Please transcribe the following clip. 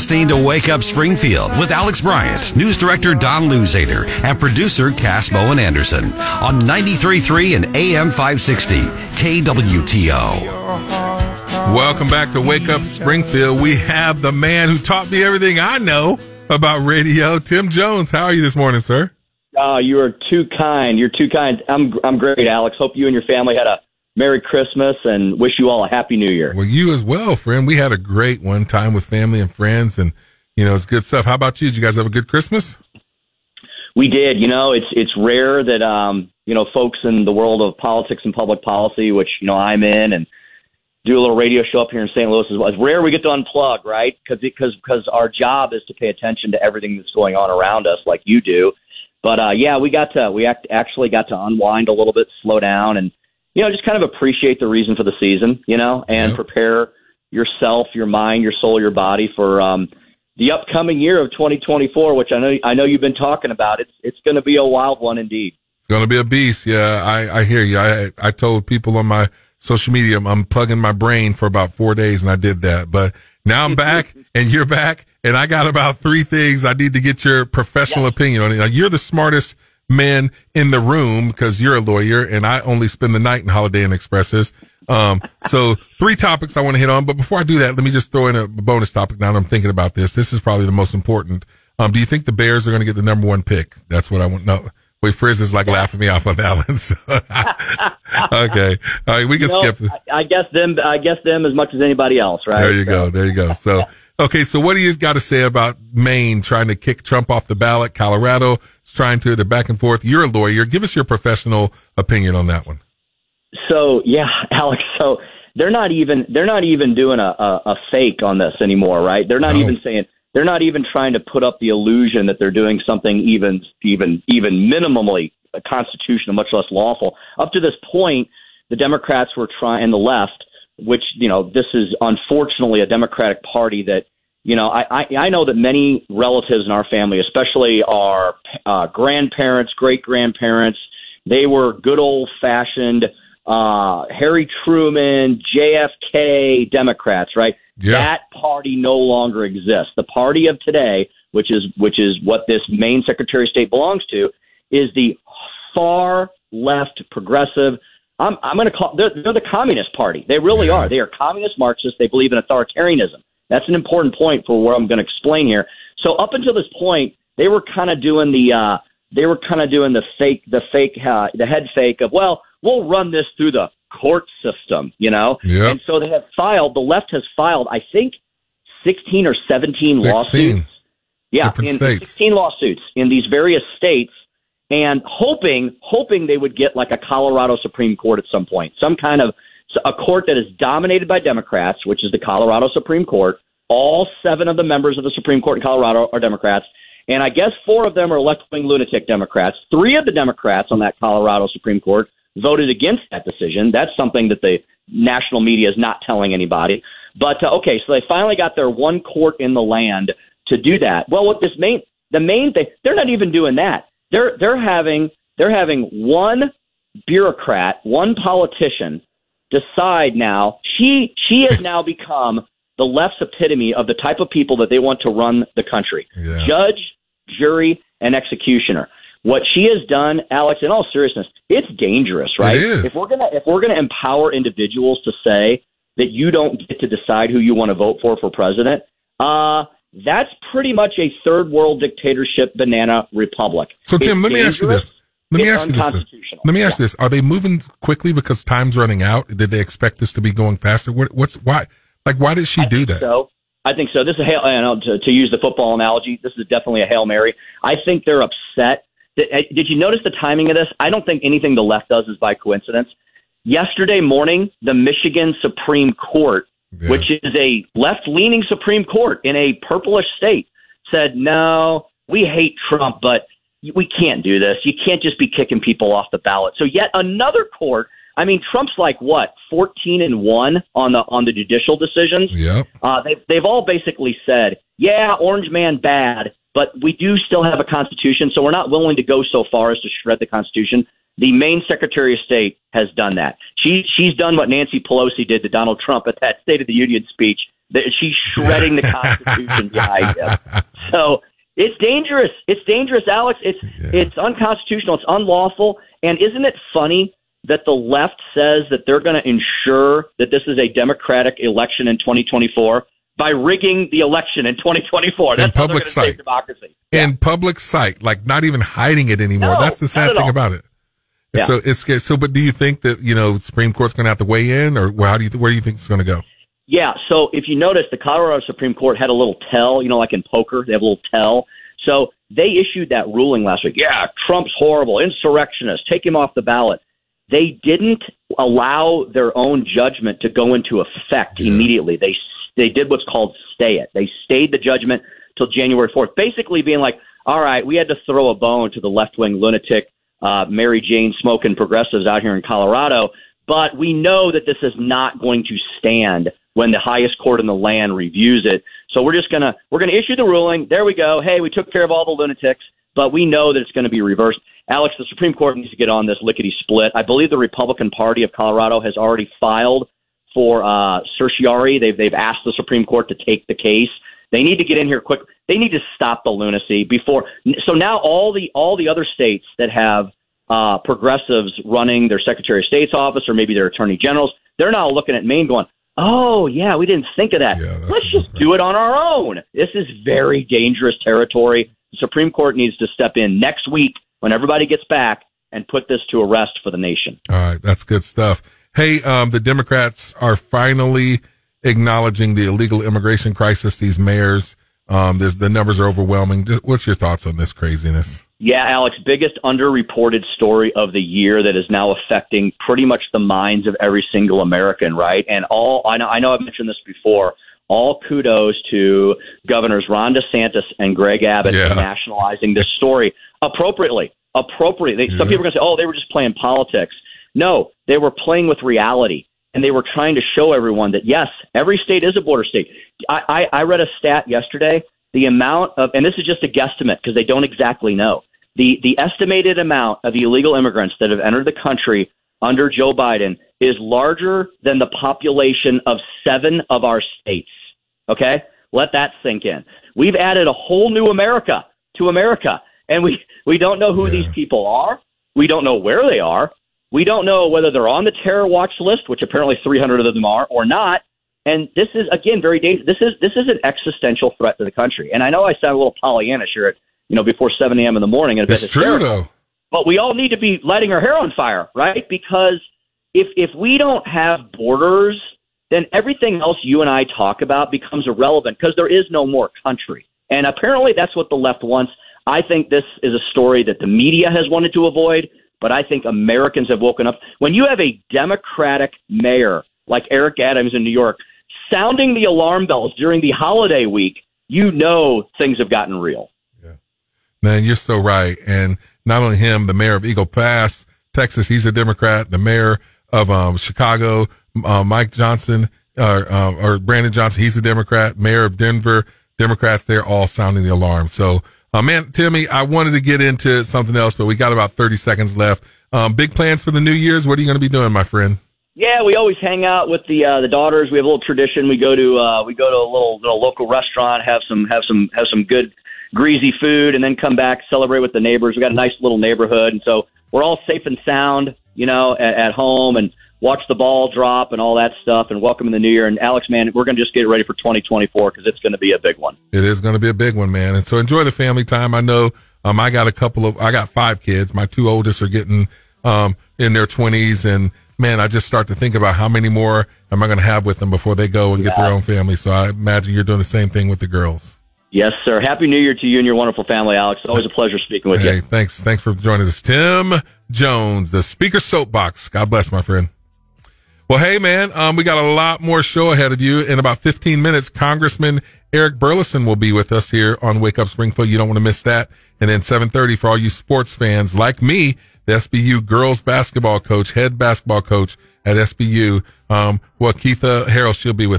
listening to Wake Up Springfield with Alex Bryant, news director Don Luzader, and producer Cass Bowen Anderson on 93.3 and AM 560 KWTO. Welcome back to Wake Up Springfield. We have the man who taught me everything I know about radio, Tim Jones. How are you this morning, sir? Oh, you are too kind. You're too kind. I'm I'm great, Alex. Hope you and your family had a Merry Christmas and wish you all a Happy New Year. Well, you as well, friend. We had a great one time with family and friends, and you know it's good stuff. How about you? Did you guys have a good Christmas? We did. You know, it's it's rare that um you know folks in the world of politics and public policy, which you know I'm in, and do a little radio show up here in St. Louis is It's rare we get to unplug, right? Because because because our job is to pay attention to everything that's going on around us, like you do. But uh, yeah, we got to we act, actually got to unwind a little bit, slow down, and you know, just kind of appreciate the reason for the season, you know, and prepare yourself, your mind, your soul, your body for um, the upcoming year of 2024, which I know I know you've been talking about. It's it's going to be a wild one indeed. It's going to be a beast. Yeah, I, I hear you. I I told people on my social media I'm, I'm plugging my brain for about four days, and I did that. But now I'm back, and you're back, and I got about three things I need to get your professional yes. opinion on it. Now, you're the smartest man in the room because you're a lawyer and I only spend the night in Holiday Inn Expresses. Um, so three topics I want to hit on. But before I do that, let me just throw in a bonus topic now that I'm thinking about this. This is probably the most important. Um, do you think the Bears are going to get the number one pick? That's what I want know. Wait, Frizz is like laughing me off on that one. So. okay. All right. We can you know, skip. I guess them, I guess them as much as anybody else, right? There you so. go. There you go. So, Okay, so what do you got to say about Maine trying to kick Trump off the ballot? Colorado is trying to. They're back and forth. You're a lawyer. Give us your professional opinion on that one. So yeah, Alex. So they're not even they're not even doing a, a, a fake on this anymore, right? They're not no. even saying they're not even trying to put up the illusion that they're doing something even even even minimally constitutional, much less lawful. Up to this point, the Democrats were trying and the left which you know this is unfortunately a Democratic Party that you know I I, I know that many relatives in our family, especially our uh, grandparents, great grandparents, they were good old fashioned uh, Harry Truman, JFK Democrats, right? Yeah. That party no longer exists. The party of today, which is which is what this Maine Secretary of State belongs to, is the far left progressive I'm, I'm going to call they're, they're the Communist Party. They really yeah. are. They are communist Marxists. They believe in authoritarianism. That's an important point for what I'm going to explain here. So up until this point, they were kind of doing the uh, they were kind of doing the fake the fake uh, the head fake of well we'll run this through the court system, you know. Yep. And so they have filed. The left has filed, I think, 16 or 17 16. lawsuits. Yeah, in, 16 lawsuits in these various states and hoping hoping they would get like a Colorado Supreme Court at some point, some kind of a court that is dominated by Democrats, which is the Colorado Supreme Court. All seven of the members of the Supreme Court in Colorado are Democrats, and I guess four of them are left-wing lunatic Democrats. Three of the Democrats on that Colorado Supreme Court voted against that decision. That's something that the national media is not telling anybody. But uh, okay, so they finally got their one court in the land to do that. Well, what this main the main thing they're not even doing that. They're they're having they're having one bureaucrat, one politician decide now. She she has now become the left's epitome of the type of people that they want to run the country. Yeah. Judge, jury, and executioner. What she has done, Alex, in all seriousness, it's dangerous, right? It if we're gonna if we're gonna empower individuals to say that you don't get to decide who you want to vote for for president, uh, that's pretty much a third world dictatorship banana republic. So, Tim, it's let me ask you this. Let me ask you this. Let me ask yeah. this: Are they moving quickly because time's running out? Did they expect this to be going faster? What, what's why? Like, why did she I do that? So I think so. This is a hail. You know, to, to use the football analogy, this is definitely a hail mary. I think they're upset. Did, did you notice the timing of this? I don't think anything the left does is by coincidence. Yesterday morning, the Michigan Supreme Court yeah. which is a left leaning Supreme Court in a purplish state, said, no, we hate Trump, but we can't do this. You can't just be kicking people off the ballot. So yet another court. I mean, Trump's like what fourteen and one on the on the judicial decisions. Yeah, uh, they've they've all basically said, yeah, Orange Man bad, but we do still have a constitution, so we're not willing to go so far as to shred the constitution. The Maine Secretary of State has done that. She she's done what Nancy Pelosi did to Donald Trump at that State of the Union speech That She's shredding the Constitution behind him. So it's dangerous. It's dangerous, Alex. It's yeah. it's unconstitutional. It's unlawful. And isn't it funny that the left says that they're going to ensure that this is a democratic election in 2024 by rigging the election in 2024? That's in public sight. democracy. In yeah. public sight, like not even hiding it anymore. No, That's the sad thing all. about it. Yeah. So it's so. But do you think that you know Supreme Court's going to have to weigh in, or how do you where do you think it's going to go? Yeah. So if you notice, the Colorado Supreme Court had a little tell. You know, like in poker, they have a little tell. So they issued that ruling last week. Yeah, Trump's horrible, insurrectionist. Take him off the ballot. They didn't allow their own judgment to go into effect yeah. immediately. They they did what's called stay it. They stayed the judgment till January 4th, basically being like, all right, we had to throw a bone to the left wing lunatic uh, Mary Jane smoking progressives out here in Colorado. But we know that this is not going to stand when the highest court in the land reviews it. So we're just gonna we're gonna issue the ruling. There we go. Hey, we took care of all the lunatics, but we know that it's going to be reversed. Alex, the Supreme Court needs to get on this lickety split. I believe the Republican Party of Colorado has already filed for uh, certiorari. They've they've asked the Supreme Court to take the case. They need to get in here quick. They need to stop the lunacy before. So now all the all the other states that have uh, progressives running their Secretary of State's office or maybe their attorney generals, they're now looking at Maine going, "Oh yeah, we didn't think of that. Yeah, Let's just do it on our own." This is very dangerous territory. The Supreme Court needs to step in next week when everybody gets back and put this to a rest for the nation. All right, that's good stuff. Hey, um, the Democrats are finally acknowledging the illegal immigration crisis. These mayors, um, the numbers are overwhelming. What's your thoughts on this craziness? Yeah, Alex, biggest underreported story of the year that is now affecting pretty much the minds of every single American, right? And all I know, I know I've mentioned this before. All kudos to Governors Ron DeSantis and Greg Abbott yeah. for nationalizing this story appropriately. Appropriately, yeah. some people are going to say, "Oh, they were just playing politics." No, they were playing with reality and they were trying to show everyone that yes, every state is a border state. I, I, I read a stat yesterday. The amount of, and this is just a guesstimate because they don't exactly know. The the estimated amount of illegal immigrants that have entered the country under Joe Biden is larger than the population of seven of our states. Okay, let that sink in. We've added a whole new America to America, and we we don't know who yeah. these people are. We don't know where they are. We don't know whether they're on the terror watch list, which apparently 300 of them are, or not. And this is again very dangerous. This is this is an existential threat to the country. And I know I sound a little Pollyannish here at you know before 7 a.m. in the morning. And it's true though. But we all need to be lighting our hair on fire, right? Because if if we don't have borders, then everything else you and I talk about becomes irrelevant because there is no more country. And apparently that's what the left wants. I think this is a story that the media has wanted to avoid but I think Americans have woken up. When you have a Democratic mayor like Eric Adams in New York sounding the alarm bells during the holiday week, you know things have gotten real. Yeah. Man, you're so right. And not only him, the mayor of Eagle Pass, Texas, he's a Democrat. The mayor of um, Chicago, uh, Mike Johnson, uh, uh, or Brandon Johnson, he's a Democrat. Mayor of Denver, Democrats, they're all sounding the alarm. So uh, man, Timmy, I wanted to get into something else, but we got about 30 seconds left. Um, big plans for the New Year's. What are you going to be doing, my friend? Yeah, we always hang out with the uh, the daughters. We have a little tradition. We go to uh, we go to a little, little local restaurant, have some have some have some good greasy food, and then come back celebrate with the neighbors. We got a nice little neighborhood, and so we're all safe and sound, you know, at, at home. And watch the ball drop and all that stuff and welcome in the new year. And Alex, man, we're going to just get ready for 2024 because it's going to be a big one. It is going to be a big one, man. And so enjoy the family time. I know, um, I got a couple of, I got five kids. My two oldest are getting, um, in their twenties and man, I just start to think about how many more am I going to have with them before they go and yeah. get their own family. So I imagine you're doing the same thing with the girls. Yes, sir. Happy New Year to you and your wonderful family, Alex. Always a pleasure speaking with hey, you. Thanks. Thanks for joining us. Tim Jones, the speaker soapbox. God bless, my friend. Well, hey, man, um, we got a lot more show ahead of you. In about 15 minutes, Congressman Eric Burlison will be with us here on Wake Up Springfield. You don't want to miss that. And then 730 for all you sports fans like me, the SBU girls basketball coach, head basketball coach at SBU. Um, well, Keitha Harrell, she'll be with